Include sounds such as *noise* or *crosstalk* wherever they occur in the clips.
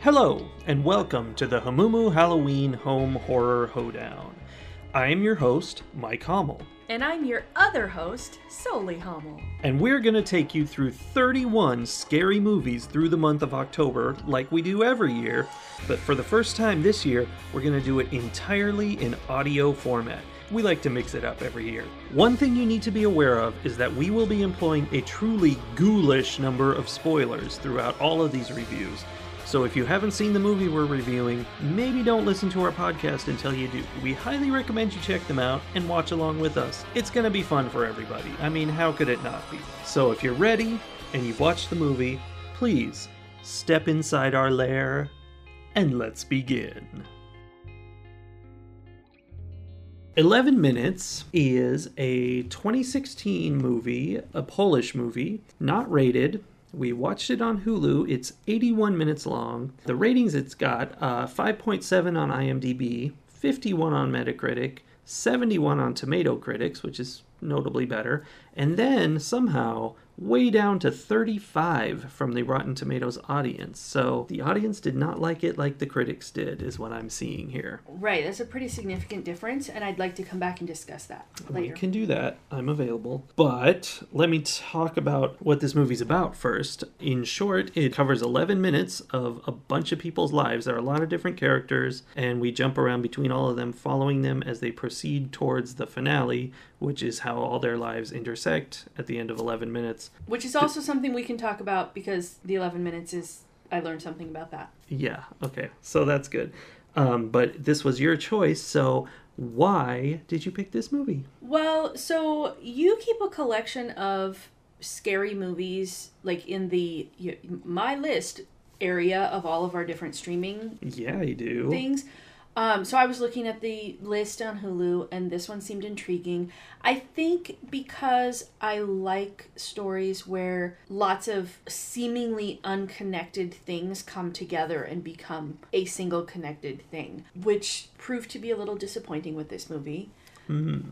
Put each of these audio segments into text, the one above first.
Hello, and welcome to the Hamumu Halloween Home Horror Hoedown. I am your host, Mike Hommel, And I'm your other host, Soli Hommel. and we're going to take you through 31 scary movies through the month of October, like we do every year. But for the first time this year, we're going to do it entirely in audio format. We like to mix it up every year. One thing you need to be aware of is that we will be employing a truly ghoulish number of spoilers throughout all of these reviews. So if you haven't seen the movie we're reviewing, maybe don't listen to our podcast until you do. We highly recommend you check them out and watch along with us. It's going to be fun for everybody. I mean, how could it not be? So if you're ready and you've watched the movie, please step inside our lair and let's begin. 11 Minutes is a 2016 movie, a Polish movie, not rated. We watched it on Hulu. It's 81 minutes long. The ratings it's got uh, 5.7 on IMDb, 51 on Metacritic, 71 on Tomato Critics, which is notably better, and then somehow way down to 35 from the Rotten Tomatoes audience. So the audience did not like it like the critics did, is what I'm seeing here. Right, that's a pretty significant difference, and I'd like to come back and discuss that We later. can do that. I'm available. But let me talk about what this movie's about first. In short, it covers 11 minutes of a bunch of people's lives. There are a lot of different characters, and we jump around between all of them, following them as they proceed towards the finale, which is how all their lives intersect at the end of 11 minutes. Which is also something we can talk about because the 11 minutes is. I learned something about that. Yeah, okay. So that's good. Um, but this was your choice, so why did you pick this movie? Well, so you keep a collection of scary movies, like in the y- my list area of all of our different streaming Yeah, you do. things. Um, so I was looking at the list on Hulu, and this one seemed intriguing. I think because I like stories where lots of seemingly unconnected things come together and become a single connected thing, which proved to be a little disappointing with this movie.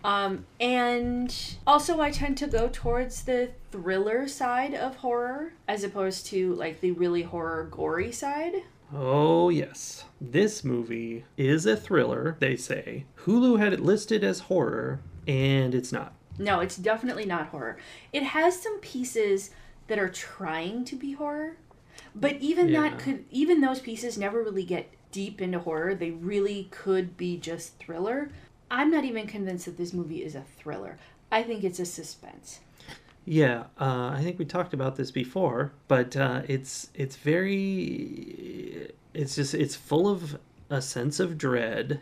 Um, and also, I tend to go towards the thriller side of horror as opposed to like the really horror gory side. Oh, yes. This movie is a thriller, they say. Hulu had it listed as horror, and it's not. No, it's definitely not horror. It has some pieces that are trying to be horror, but even Yeah. that could even those pieces never really get deep into horror. They really could be just thriller. I'm not even convinced that this movie is a thriller. I think it's a suspense. Yeah, uh, I think we talked about this before, but uh, it's it's very it's just it's full of a sense of dread,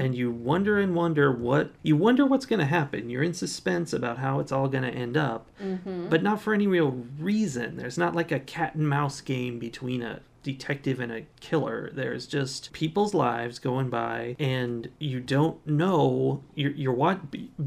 and you wonder and wonder what you wonder what's going to happen. You're in suspense about how it's all going to end up, but not for any real reason. There's not like a cat and mouse game between a detective and a killer. There's just people's lives going by, and you don't know. You're, you're what?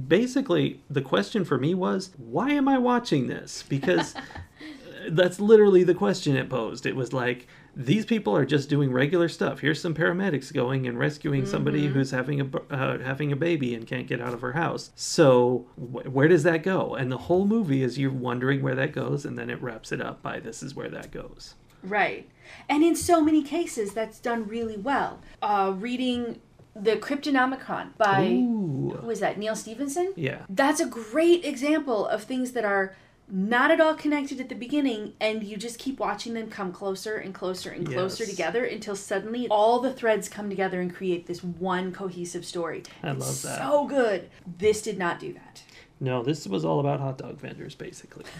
Basically, the question for me was, why am I watching this? Because *laughs* that's literally the question it posed. It was like, these people are just doing regular stuff. Here's some paramedics going and rescuing somebody who's having a uh, having a baby and can't get out of her house. So wh- where does that go? And the whole movie is you're wondering where that goes, and then it wraps it up by this is where that goes. Right. And in so many cases, that's done really well. Uh, reading The Cryptonomicon by, Ooh, who is that, Neal Stephenson? yeah, That's a great example of things that are not at all connected at the beginning, and you just keep watching them come closer and closer and closer Yes. together until suddenly all the threads come together and create this one cohesive story. I It's love that. So good. This did not do that. no, this was all about hot dog vendors, basically. *laughs*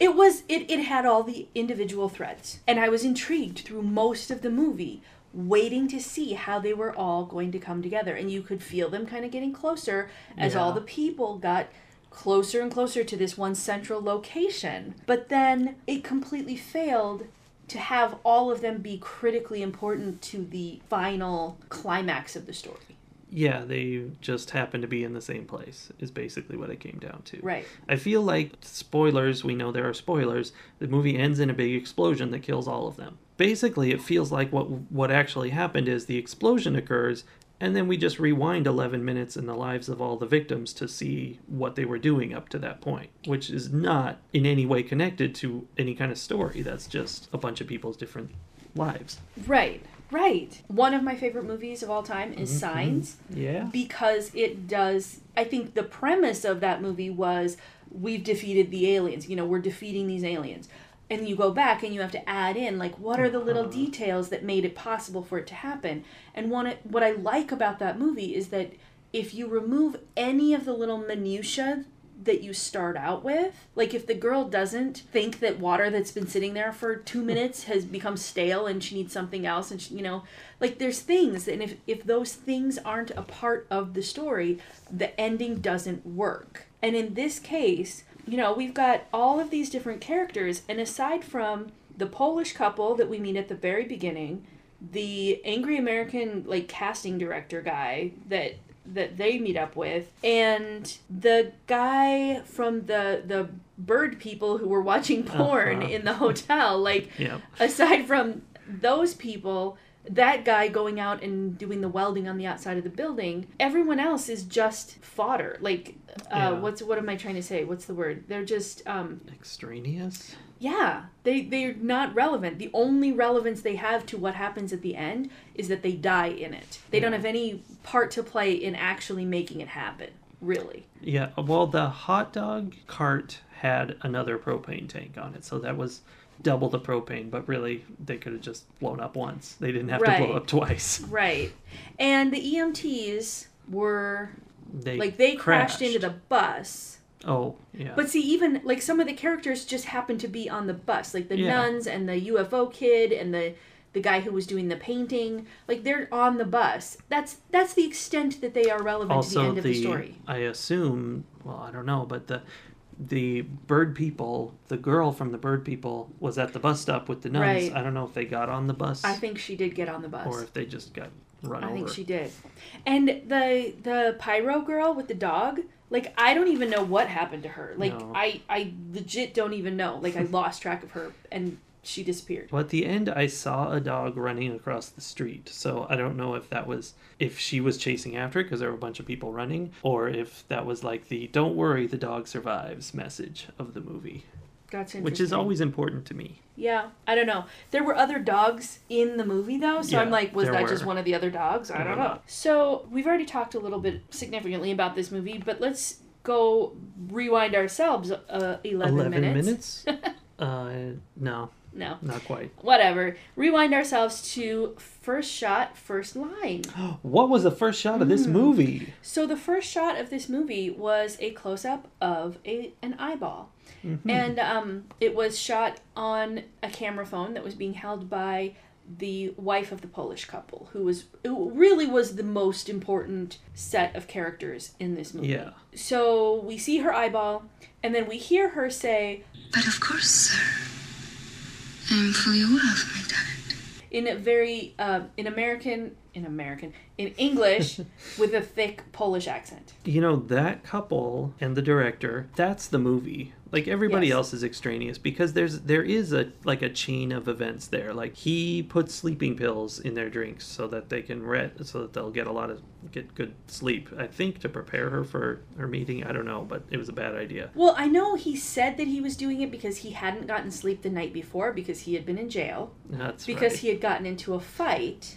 It was it, it had all the individual threads. And I was intrigued through most of the movie, waiting to see how they were all going to come together. And you could feel them kind of getting closer as all the people got closer and closer to this one central location. But then it completely failed to have all of them be critically important to the final climax of the story. Yeah, they just happen to be in the same place, is basically what it came down to. Right. I feel like spoilers, we know there are spoilers. The movie ends in a big explosion that kills all of them. Basically, it feels like what what actually happened is the explosion occurs and then we just rewind 11 minutes in the lives of all the victims to see what they were doing up to that point, which is not in any way connected to any kind of story. That's just a bunch of people's different lives. Right. Right. One of my favorite movies of all time is Mhm, Signs Yeah. because it does I think the premise of that movie was we've defeated the aliens. You know, we're defeating these aliens. And you go back and you have to add in like what are the little Uh-huh. details that made it possible for it to happen. And one what I like about that movie is that if you remove any of the little minutia that you start out with. Like if the girl doesn't think that water that's been sitting there for two minutes has become stale and she needs something else, and she, you know, like there's things, and if if those things aren't a part of the story, the ending doesn't work. And in this case, you know, we've got all of these different characters, and aside from the Polish couple that we meet at the very beginning, the angry American like casting director guy that that they meet up with and the guy from the the bird people who were watching porn Uh-huh. in the hotel like Yeah. aside from those people that guy going out and doing the welding on the outside of the building everyone else is just fodder like uh, Yeah. what's what am i trying to say what's the word they're just um Extraneous. yeah, they they're not relevant. The only relevance they have to what happens at the end is that they die in it. They don't have any part to play in actually making it happen. Really. Yeah. Well, the hot dog cart had another propane tank on it, so that was double the propane. But really, they could have just blown up once. They didn't have to blow up twice. *laughs* Right. And the EMTs were They like they crashed, into the bus. Oh, yeah. But see, even like some of the characters just happened to be on the bus, like the Yeah. nuns and the UFO kid and the the guy who was doing the painting. Like they're on the bus. That's that's the extent that they are relevant to the also end of the story. I assume. Well, I don't know, but the the bird people, the girl from the bird people, was at the bus stop with the nuns. Right. I don't know if they got on the bus I think she did get on the bus. or if they just got run I over. think she did. And the the pyro girl with the dog, like I don't even know what happened to her. Like No. I I legit don't even know. Like I *laughs* lost track of her and she disappeared. Well, at the end, I saw a dog running across the street. So I don't know if that was if she was chasing after it because there were a bunch of people running, or if that was like the "Don't worry, the dog survives" message of the movie, That's which is always important to me. Yeah, I don't know. There were other dogs in the movie though, so I'm like, was that just one of the other dogs? I I don't don't know. So we've already talked a little bit significantly about this movie, but let's go rewind ourselves uh, 11, minutes. *laughs* uh, no, No, not quite. whatever. Rewind ourselves to first shot, first line. *gasps* What was the first shot of this movie? So the first shot of this movie was a close up of a an eyeball. Mhm. And um, it was shot on a camera phone that was being held by the wife of the Polish couple, who was who really was the most important set of characters in this movie. Yeah. So we see her eyeball, and then we hear her say But of course, sir. I'm fully aware of my talent. in a very uh, in American in American in English *laughs* with a thick Polish accent. You know that couple and the director. That's the movie. Like everybody Yes. else is extraneous because there's there is a like a chain of events there. Like he puts sleeping pills in their drinks so that they can rest, so that they'll get a lot of get good sleep. I think to prepare her for her meeting. I don't know, but it was a bad idea. Well, I know he said that he was doing it because he hadn't gotten sleep the night before because he had been in jail That's because right. he had gotten into a fight.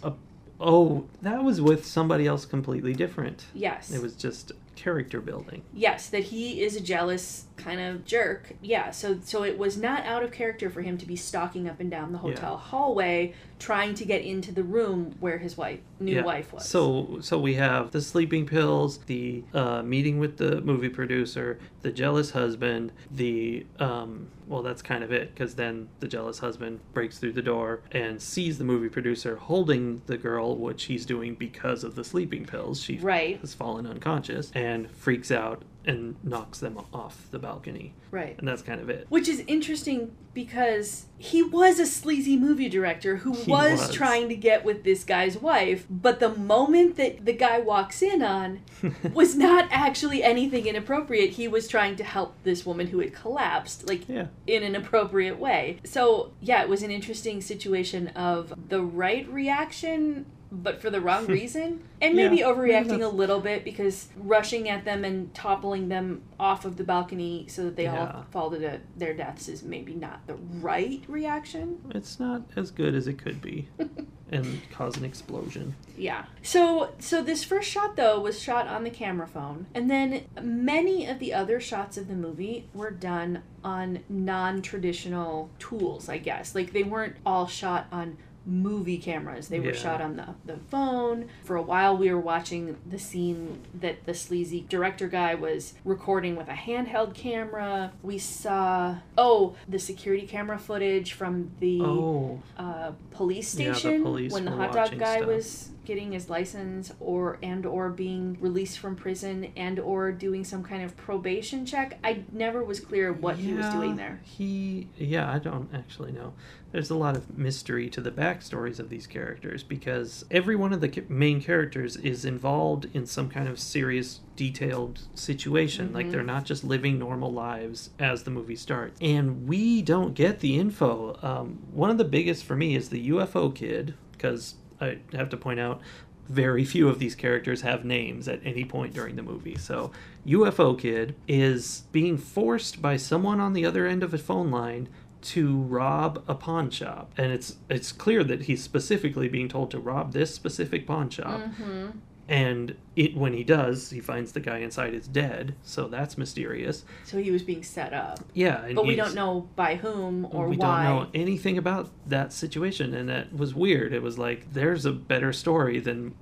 Oh, that was with somebody else completely different. Yes. It was just character building. yes, that he is a jealous kind of jerk. Yeah, so so it was not out of character for him to be stalking up and down the hotel hallway trying to get into the room where his wife new Yeah. wife was. So so we have the sleeping pills, the uh, meeting with the movie producer, the jealous husband, the um, well that's kind of it because then the jealous husband breaks through the door and sees the movie producer holding the girl, which he's doing because of the sleeping pills. She Right. has fallen unconscious and freaks out and knocks them off the balcony, right. and that's kind of it. Which is interesting because he was a sleazy movie director who was, was. trying to get with this guy's wife, but the moment that the guy walks in on *laughs* was not actually anything inappropriate. He was trying to help this woman who had collapsed, like Yeah. in an appropriate way. So, yeah, it was an interesting situation of the right reaction but for the wrong *laughs* reason. And Yeah, maybe maybe overreacting a little bit because rushing at them and toppling them off of the balcony so that they Yeah. all fall to the, their deaths is maybe not the right reaction. It's not as good as it could be, *laughs* and cause an explosion. Yeah. So so this first shot though was shot on the camera phone, and then many of the other shots of the movie were done on non-traditional tools, I guess. Like they weren't all shot on movie cameras. They were Yeah. shot on the, the phone. For a while we were watching the scene that the sleazy director guy was recording with a handheld camera. We saw oh, the security camera footage from the Oh, uh, police Yeah, the station police when the hot dog guy stuff. was getting his license or and or being released from prison and or doing some kind of probation check i never was clear what he was doing there He, yeah, I don't actually know. There's a lot of mystery to the backstories of these characters because every one of the main characters is involved in some kind of serious, detailed situation. Like Mhm. they're not just living normal lives as the movie starts. And we don't get the info. Um, one of the biggest for me is the UFO kid because I have to point out very few of these characters have names at any point during the movie. So, UFO Kid is being forced by someone on the other end of a phone line to rob a pawn shop. And it's it's clear that he's specifically being told to rob this specific pawn shop. mm-hmm. And it when he does, he finds the guy inside is dead. So that's mysterious. so he was being set up. Yeah, but we don't know by whom or we why don't know anything about that situation and that was weird. It was like there's a better story than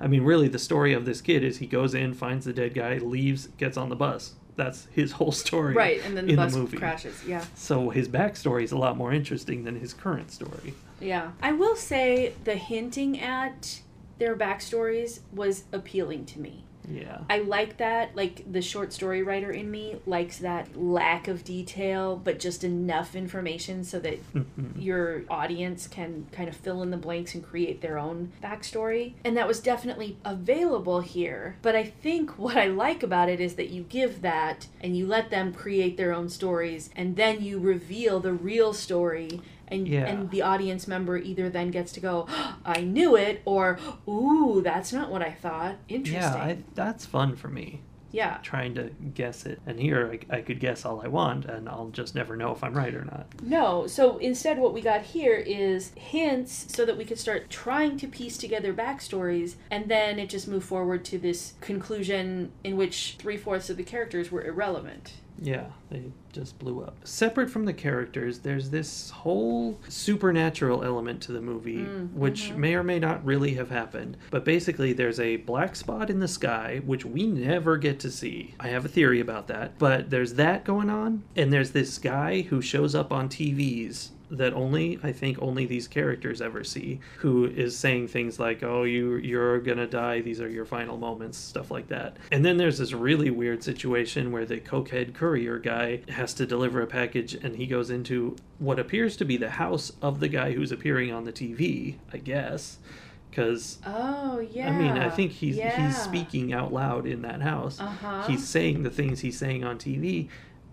i mean really the story of this kid is he goes in finds the dead guy leaves gets on the bus. That's his *laughs* whole story right and then the in bus the movie. crashes yeah. So his backstory is a lot more interesting than his current story. Yeah. I will say the hinting at their backstories was appealing to me yeah I like that. Like the short story writer in me likes that lack of detail, but just enough information so that *laughs* your audience can kind of fill in the blanks and create their own backstory. And that was definitely available here. But I think what I like about it is that you give that and you let them create their own stories, and then you reveal the real story. And, Yeah. and the audience member either then gets to go, I knew it, or, ooh, that's not what I thought. Interesting. yeah I, that's fun for me yeah. trying to guess it and here I, I could guess all i want and i'll just never know if i'm right or not No, so instead, what we got here is hints so that we could start trying to piece together backstories, and then it just moved forward to this conclusion in which three fourths of the characters were irrelevant. Yeah, they just blew up. Separate from the characters, there's this whole supernatural element to the movie, Mm, which mhm. may or may not really have happened. But basically, there's a black spot in the sky, which we never get to see. I have a theory about that. But there's that going on, and there's this guy who shows up on TVs that only I think only these characters ever see, who is saying things like, "Oh, you you're gonna die. These are your final moments," stuff like that. And then there's this really weird situation where the cokehead courier guy has to deliver a package, and he goes into what appears to be the house of the guy who's appearing on the TV, I guess, because. Oh, yeah. I mean, I think he's yeah. he's speaking out loud in that house. Uh-huh. He's saying the things he's saying on TV,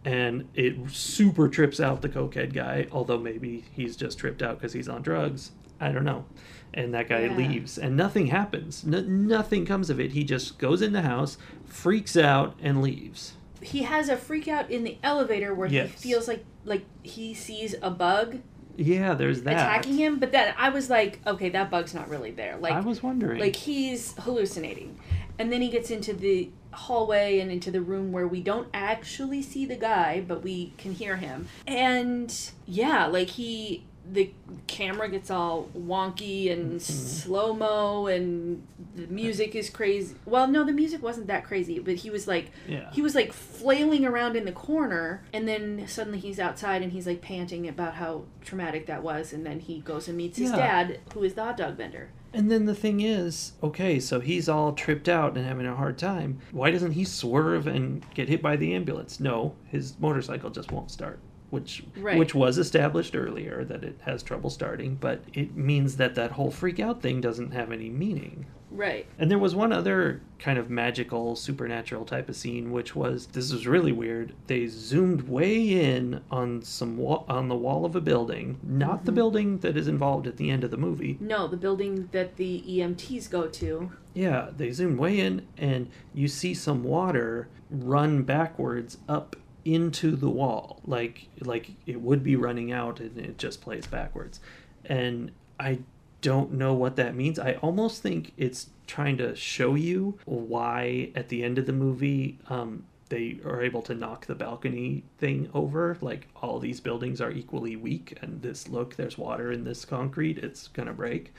and it super trips out the cokehead guy. Although maybe he's just tripped out because he's on drugs. I don't know. And that guy Yeah. leaves, and nothing happens. N- nothing comes of it. He just goes in the house, freaks out, and leaves. He has a freak out in the elevator where Yes. he feels like like he sees a bug Yeah, there's that. attacking him, but then I was like, okay, that bug's not really there. Like I was wondering. like he's hallucinating and then he gets into the hallway and into the room where we don't actually see the guy but we can hear him and yeah like he the camera gets all wonky and mm-hmm. slow mo and the music is crazy well no the music wasn't that crazy but he was like yeah. he was like flailing around in the corner and then suddenly he's outside and he's like panting about how traumatic that was and then he goes and meets his Yeah. dad who is the hot dog vendor And then the thing is, okay, so he's all tripped out and having a hard time. Why doesn't he swerve and get hit by the ambulance? No, his motorcycle just won't start. which Right. which was established earlier that it has trouble starting, but it means that that whole freak out thing doesn't have any meaning. Right. And there was one other kind of magical, supernatural type of scene, which was this was really weird. They zoomed way in on some wa- on the wall of a building, not the mm-hmm. building that is involved at the end of the movie. No, the building that the EMTs go to. Yeah, they zoomed way in, and you see some water run backwards up into the wall, like like it would be running out, and it just plays backwards. And I don't know what that means. I almost think it's trying to show you why at the end of the movie um, they are able to knock the balcony thing over. Like all these buildings are equally weak, and this look, there's water in this concrete, it's gonna break.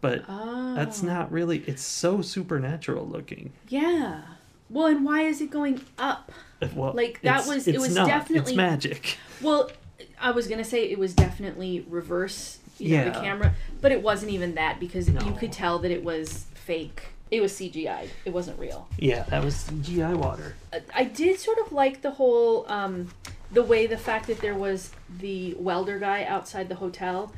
But Oh. that's not really. It's so supernatural looking. Yeah. Well, and why is it going up? Well, Like, that was- it was not. definitely- it's magic. Well, I was gonna say it was definitely reverse, you know, the camera, but it wasn't even that because No. you could tell that it was fake. It was CGI. It wasn't real. Yeah, that was CGI water. I- I did sort of like the whole, um, the way the fact that there was the welder guy outside the hotel.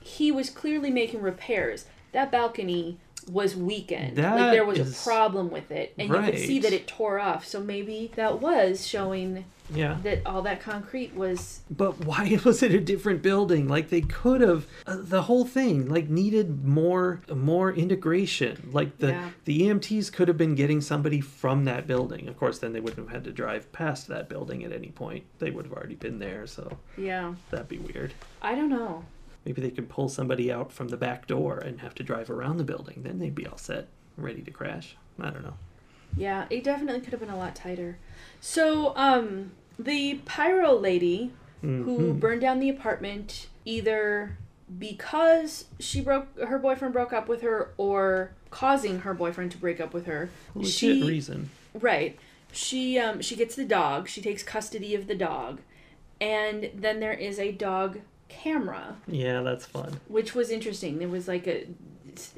He was clearly making repairs. That balcony was weakened. like there was is- a problem with it, and you could see that it tore off. So maybe that was showing Yeah, that all that concrete was but why *laughs* was it a different building? Like they could have uh, the whole thing like needed more more integration. Like the Yeah. the EMTs could have been getting somebody from that building. Of course, then they wouldn't have had to drive past that building at any point. They would have already been there, so yeah. that'd be weird. I don't know. Maybe they could pull somebody out from the back door and have to drive around the building. Then they'd be all set, ready to crash. I don't know. Yeah, it definitely could have been a lot tighter. So, um, the pyro lady who Mhm. burned down the apartment either because she broke her boyfriend broke up with her or causing her boyfriend to break up with her. Legit she reason. right. She um she gets the dog. She takes custody of the dog. And then there is a dog camera, Yeah, that's fun. which was interesting. There was like a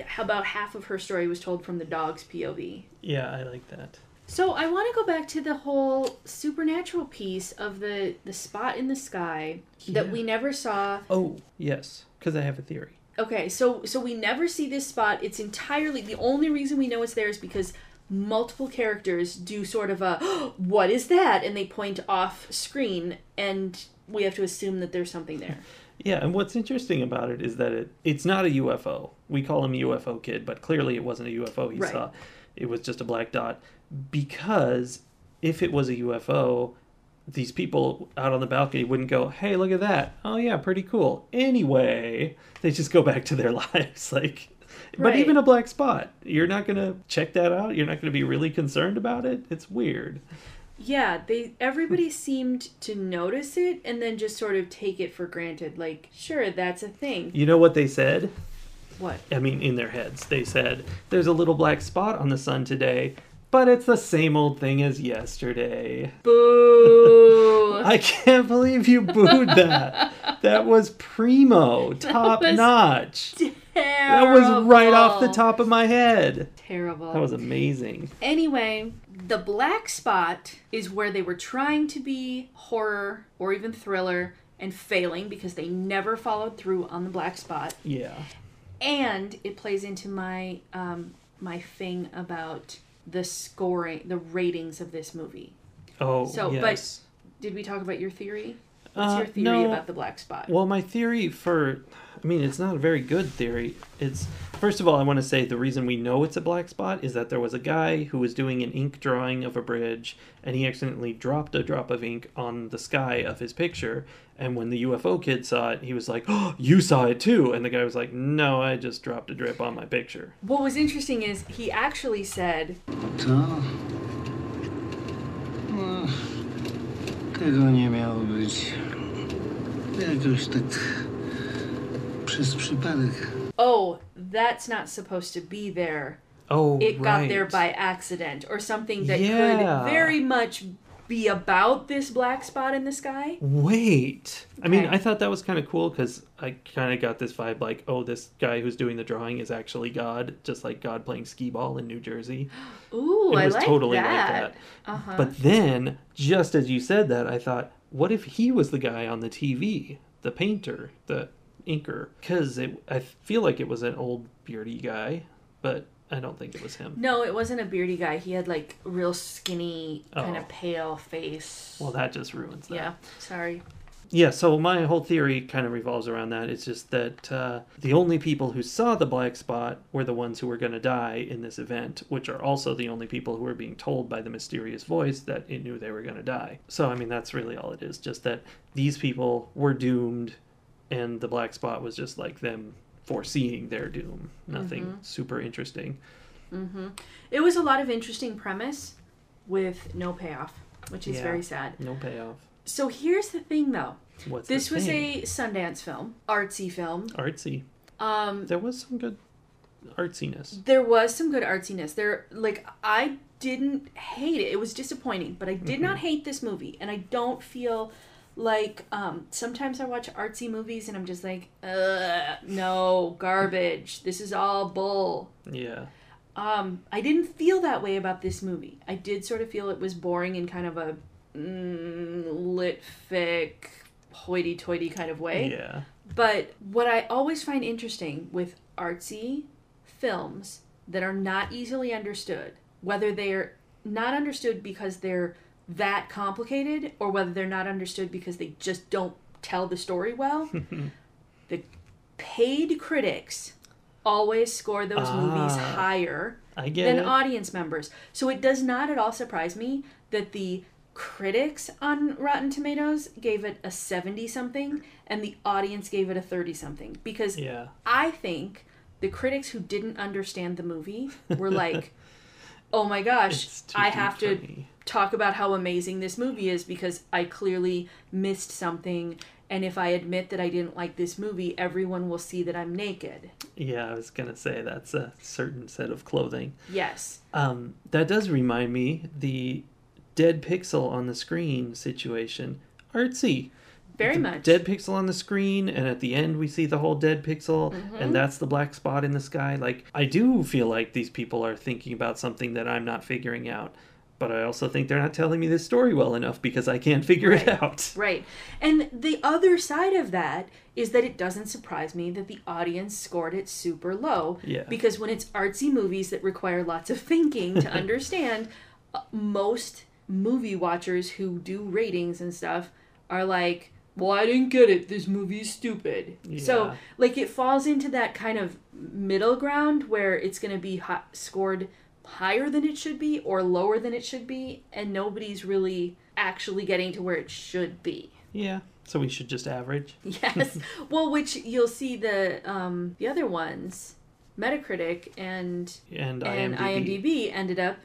how about half of her story was told from the dog's POV. Yeah, I like that. So I want to go back to the whole supernatural piece of the the spot in the sky that we never saw. Oh, yes, because I have a theory. Okay, so so we never see this spot. It's entirely the only reason we know it's there is because multiple characters do sort of a *gasps* what is that and they point off screen and we have to assume that there's something there. *laughs* Yeah, and what's interesting about it is that it it's not a UFO. We call him UFO kid, but clearly it wasn't a UFO he Right. saw. It was just a black dot because if it was a UFO, these people out on the balcony wouldn't go, "Hey, look at that. Oh yeah, pretty cool." Anyway, they just go back to their *laughs* lives like but even a black spot, you're not going to check that out. You're not going to be really concerned about it. It's weird. Yeah, they everybody seemed to notice it and then just sort of take it for granted like sure that's a thing. You know what they said? What? I mean, in their heads, they said, There's a little black spot on the sun today, but it's the same old thing as yesterday. Boo. *laughs* I can't believe you booed that. that was primo, *laughs* top was notch. Terrible. That was right off the top of my head. Terrible. That was amazing. Anyway, the black spot is where they were trying to be horror or even thriller and failing because they never followed through on the black spot. Yeah. And it plays into my um, my thing about the scoring, the ratings of this movie. Oh, So, but- yes. Did we talk about your theory? What's Uh, your theory no. about the black spot? Well, my theory for, I mean, it's not a very good theory. It's, first of all, I want to say the reason we know it's a black spot is that there was a guy who was doing an ink drawing of a bridge and he accidentally dropped a drop of ink on the sky of his picture. And when the UFO kid saw it, he was like, oh, you saw it too. And the guy was like, no, I just dropped a drip on my picture. what was interesting is he actually said, To? No, tego nie miało być. Jakoś tak przez przypadek. "Oh, that's not supposed to be there. Oh, It got there by accident or something that Yeah. could very much be about this black spot in the sky. Wait. I mean, I thought that was kind of cool because I kind of got this vibe like, oh, this guy who's doing the drawing is actually God, just like God playing skee ball in New Jersey. *gasps* Ooh, it I was like totally that. like that. Uh-huh. But then, just as you said that, I thought, what if he was the guy on the TV, the painter, the inker? Because I feel like it was an old beardy guy, but I don't think it was him. No, it wasn't a beardy guy. He had like real skinny, kind Oh. of pale face. Well, that just ruins that. yeah, sorry. Yeah, so my whole theory kind of revolves around that. It's just that uh, the only people who saw the black spot were the ones who were going to die in this event, which are also the only people who were being told by the mysterious voice that it knew they were going to die. So, I mean, that's really all it is. Just that these people were doomed, and the black spot was just like them foreseeing their doom. Nothing super interesting. It was a lot of interesting premise with no payoff, which is Yeah. very sad. No payoff. So here's the thing though. What's This was a Sundance film, artsy film. artsy. Um There was some good artsiness. there was some good artsiness. There like I didn't hate it. It was disappointing, but I did not *laughs* hate this movie and I don't feel like um sometimes I watch artsy movies and I'm just like, uh no, garbage. This is all bull. Yeah. Um, I didn't feel that way about this movie. I did sort of feel it was boring in kind of a mm, lit fic, hoity-toity kind of way. Yeah. But what I always find interesting with artsy films that are not easily understood, whether they're not understood because they're that complicated or whether they're not understood because they just don't tell the story well, *laughs* the paid critics always score those movies Ah. higher I get than it. audience members. So it does not at all surprise me that the critics on Rotten Tomatoes gave it a 70 something and the audience gave it a 30 something because yeah. I think the critics who didn't understand the movie were like, *laughs* "Oh my gosh, I have to me." talk about how amazing this movie is because I clearly missed something." And if I admit that I didn't like this movie, everyone will see that I'm naked. Yeah, I was gonna say that's a certain set of clothing. Yes. Um, that does remind me the dead pixel on the screen situation. Artsy. Very much. Dead pixel on the screen, and at the end we see the whole dead pixel, Mm-hmm. and that's the black spot in the sky. Like I do feel like these people are thinking about something that I'm not figuring out, but I also think they're not telling me this story well enough because I can't figure it out. *laughs* Right. And the other side of that is that it doesn't surprise me that the audience scored it super low. Yeah. Because when it's artsy movies that require lots of thinking to *laughs* understand, uh, most movie watchers who do ratings and stuff are like, well, I didn't get it. This movie is stupid. Yeah. So, like, it falls into that kind of middle ground where it's going to be hi- scored higher than it should be or lower than it should be, and nobody's really actually getting to where it should be. Yeah. So we should just average. *laughs* Yes. well, which you'll see the um, the other ones, Metacritic and And, and IMDb, IMDb ended up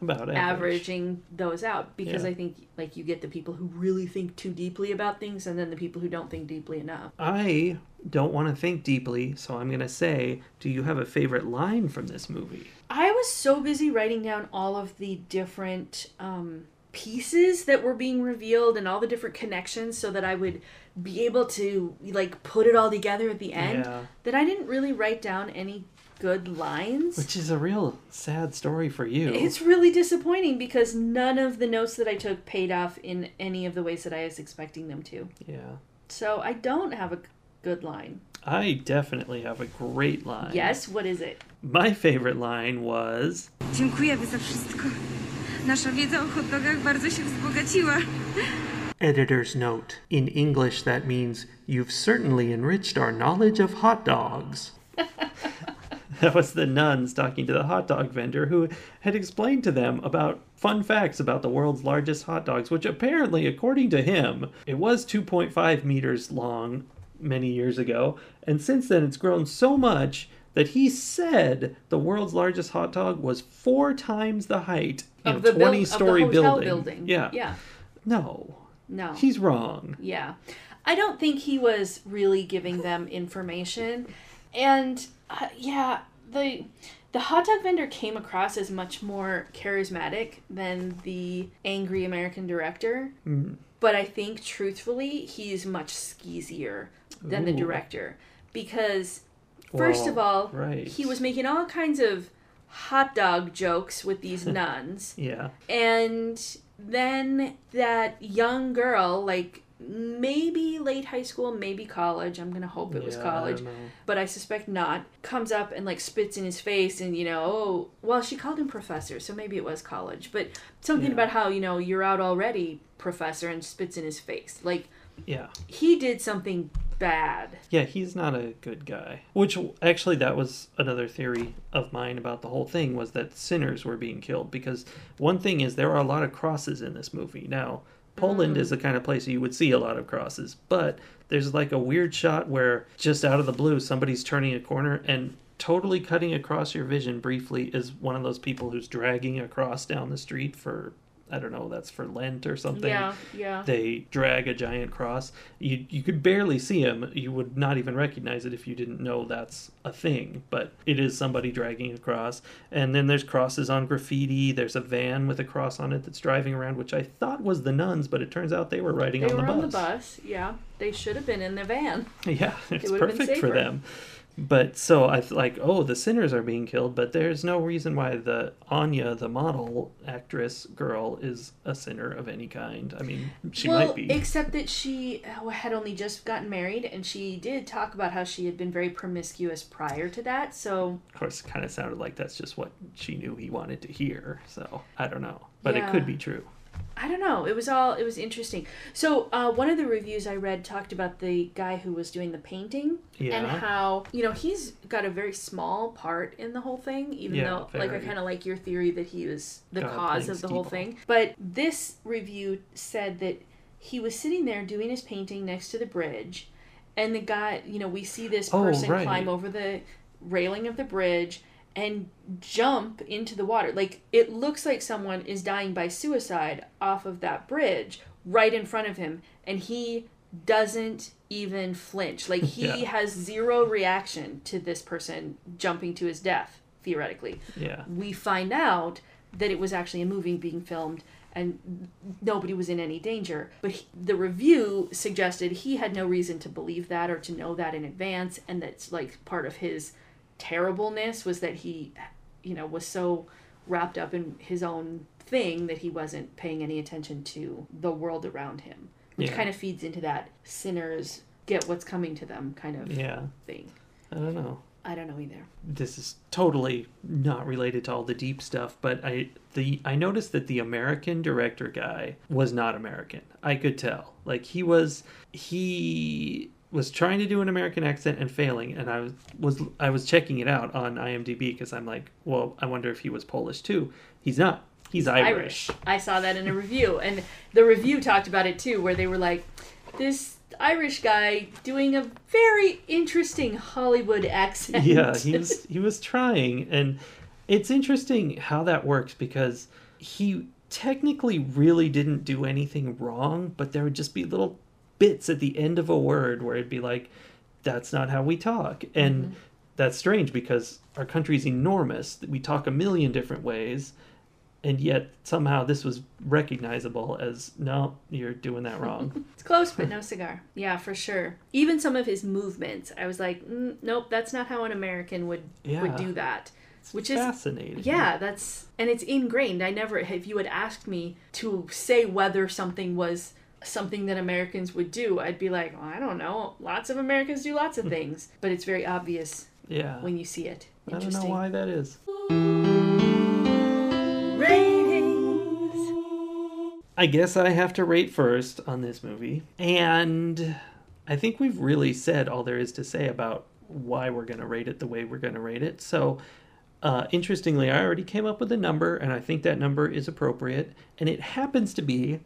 about average. averaging those out because Yeah. I think like you get the people who really think too deeply about things and then the people who don't think deeply enough. I don't want to think deeply, so I'm gonna say, do you have a favorite line from this movie? I was so busy writing down all of the different um, pieces that were being revealed and all the different connections so that I would be able to like put it all together at the end Yeah. that I didn't really write down any good lines. Which is a real sad story for you. It's really disappointing because none of the notes that I took paid off in any of the ways that I was expecting them to. yeah. So I don't have a good line. I definitely have a great line. Yes, what is it? My favorite line was Dziękujemy za wszystko. Nasza wiedza o hot dogach bardzo się wzbogaciła. Editor's note. In English, that means you've certainly enriched our knowledge of hot dogs. *laughs* that was the nuns talking to the hot dog vendor who had explained to them about fun facts about the world's largest hot dogs, which apparently, according to him, it was 2.5 meters long many years ago, and since then it's grown so much that he said the world's largest hot dog was four times the height Of the 20 of the story building. building. Yeah. Yeah. No. No. He's wrong. Yeah. I don't think he was really giving them information. And uh, yeah, the The hot dog vendor came across as much more charismatic than the angry American director. Mm. But I think, truthfully, he's much skeezier than the director. Because, first Well, of all, right. he was making all kinds of hot dog jokes with these *laughs* nuns. Yeah. And then that young girl, like maybe late high school, maybe college, I'm gonna hope it was Yeah, I college, don't but I suspect not, comes up and like spits in his face and, you know, oh, well, she called him professor, so maybe it was college, but something Yeah. about how, you know, you're out already, professor, and spits in his face. Like, Yeah. he did something bad. Yeah, he's not a good guy. Which actually that was another theory of mine about the whole thing was that sinners were being killed because one thing is there are a lot of crosses in this movie. Now, Poland mm-hmm. is the kind of place you would see a lot of crosses, but there's like a weird shot where just out of the blue somebody's turning a corner and totally cutting across your vision briefly is one of those people who's dragging a cross down the street for I don't know, that's for Lent or something Yeah, yeah. they drag a giant cross. You you could barely see him. You would not even recognize it if you didn't know that's a thing. But it is somebody dragging a cross. And then there's crosses on graffiti. There's a van with a cross on it that's driving around, which I thought was the nuns, but it turns out they were riding They on, were the bus. on the bus. yeah. They should have been in the van. *laughs* Yeah, it's been perfect for them. But so I like, oh, the sinners are being killed, but there's no reason why the Anya, the model actress girl, is a sinner of any kind. I mean, she well, might be. except that she had only just gotten married, and she did talk about how she had been very promiscuous prior to that. So Of course, it kind of sounded like that's just what she knew he wanted to hear. So I don't know, but it could be true. I don't know. It was all it was interesting. So uh, one of the reviews I read talked about the guy who was doing the painting and how you know he's got a very small part in the whole thing. Even Yeah, though, like, I kind of like your theory that he was the God cause of the whole thing. But this review said that he was sitting there doing his painting next to the bridge, and the guy, you know, we see this Oh, person right. climb over the railing of the bridge and jump into the water. Like it looks like someone is dying by suicide off of that bridge right in front of him and he doesn't even flinch. Like he *laughs* Yeah. has zero reaction to this person jumping to his death theoretically. Yeah. We find out that it was actually a movie being filmed and nobody was in any danger. But he, the review suggested he had no reason to believe that or to know that in advance, and that's like part of his terribleness was that he, you know, was so wrapped up in his own thing that he wasn't paying any attention to the world around him, which Yeah. kind of feeds into that sinners get what's coming to them kind of Yeah. thing. I don't know. I don't know either. This is totally not related to all the deep stuff, but I the I noticed that the American director guy was not American. I could tell. Like he was he was trying to do an American accent and failing, and I was was I was checking it out on IMDb because I'm like, well, I wonder if he was Polish too. He's not. He's Irish. I saw that in a review, and the review talked about it too, where they were like, "This Irish guy doing a very interesting Hollywood accent." yeah he *laughs* was he was trying and it's interesting how that works because he technically really didn't do anything wrong but there would just be little bits at the end of a word where it'd be like that's not how we talk and that's strange because our country's enormous we talk a million different ways and yet somehow this was recognizable as no you're doing that wrong *laughs* it's close, but no cigar. Yeah, for sure. Even some of his movements, I was like, mm, "Nope, that's not how an American would Yeah. would do that." Which is fascinating Yeah, that's and it's ingrained. I never if you had asked me to say whether something was something that Americans would do, I'd be like, well, I don't know. Lots of Americans do lots of *laughs* things, but it's very obvious yeah when you see it. i don't know Interesting. why that is Ratings. I guess I have to rate first on this movie. And I think we've really said all there is to say about why we're going to rate it the way we're going to rate it. So, uh, interestingly, I already came up with a number, and I think that number is appropriate. And it happens to be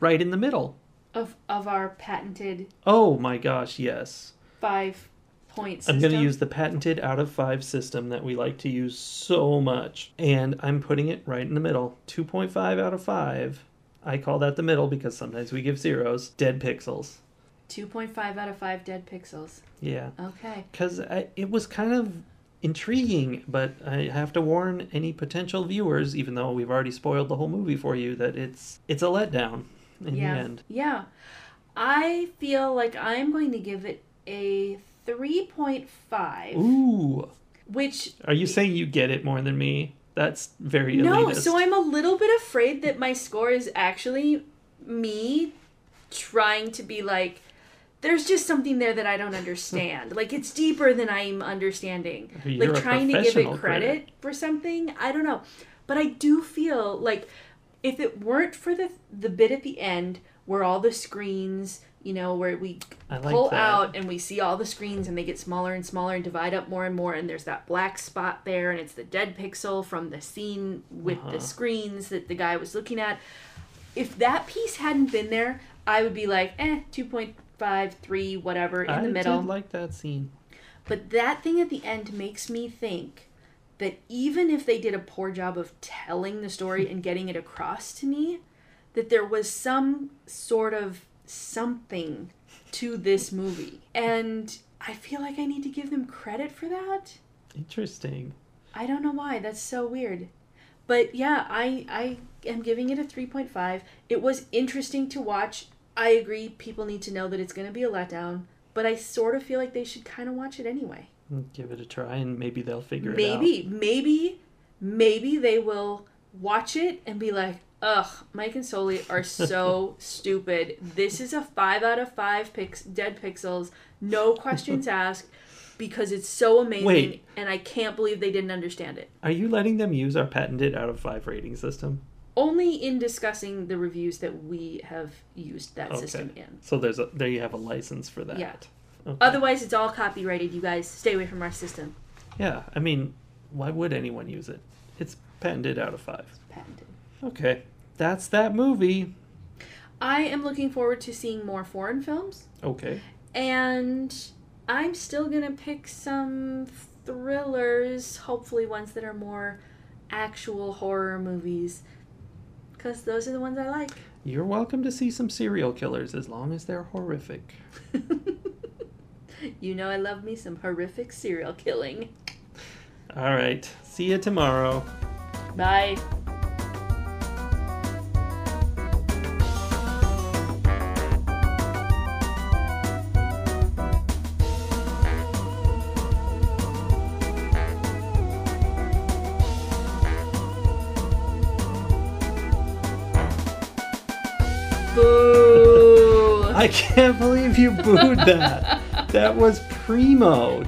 right in the middle. Of of our patented Oh my gosh, yes. five points. I'm going to use the patented out of five system that we like to use so much. And I'm putting it right in the middle 2.5 out of 5. I call that the middle because sometimes we give zeros. Dead pixels. 2.5 out of 5 dead pixels. Yeah. Okay. Because it was kind of intriguing, but I have to warn any potential viewers, even though we've already spoiled the whole movie for you, that it's it's a letdown in yeah. the end. Yeah. I feel like I'm going to give it a 3.5, Ooh. which Are you saying you get it more than me? That's very No, elitist. so I'm a little bit afraid that my score is actually me trying to be like there's just something there that I don't understand. like it's deeper than I'm understanding. You're like trying to give it credit for something. I don't know. But I do feel like if it weren't for the the bit at the end where all the screens, you know, where we like pull that. out and we see all the screens and they get smaller and smaller and divide up more and more and there's that black spot there and it's the dead pixel from the scene with Uh-huh. the screens that the guy was looking at if that piece hadn't been there i would be like eh 2.5 3 whatever in I the middle I did like that scene. but that thing at the end makes me think that even if they did a poor job of telling the story *laughs* and getting it across to me, that there was some sort of something to this movie. And I feel like I need to give them credit for that. Interesting. I don't know why. That's so weird. But yeah, I I am giving it a 3.5. It was interesting to watch. I agree people need to know that it's going to be a letdown, but I sort of feel like they should kind of watch it anyway. Give it a try and maybe they'll figure it out. maybe maybe maybe they will watch it and be like ugh mike and Sully are *laughs* so stupid this is a five out of five pix- dead pixels no questions *laughs* asked because it's so amazing Wait. and i can't believe they didn't understand it Are you letting them use our patented out of five rating system? Only in discussing the reviews that we have used that system in So there's a there you have a license for that. Yeah. Okay. otherwise it's all copyrighted you guys stay away from our system Yeah, I mean, why would anyone use it? It's patented out of five. patented Okay, that's that movie. i am looking forward to seeing more foreign films Okay. And I'm still gonna pick some thrillers, hopefully ones that are more actual horror movies. Because those are the ones I like. You're welcome to see some serial killers as long as they're horrific. *laughs* you know, I love me some horrific serial killing. All right, see you tomorrow. Bye. I can't believe you booed that. that was primo.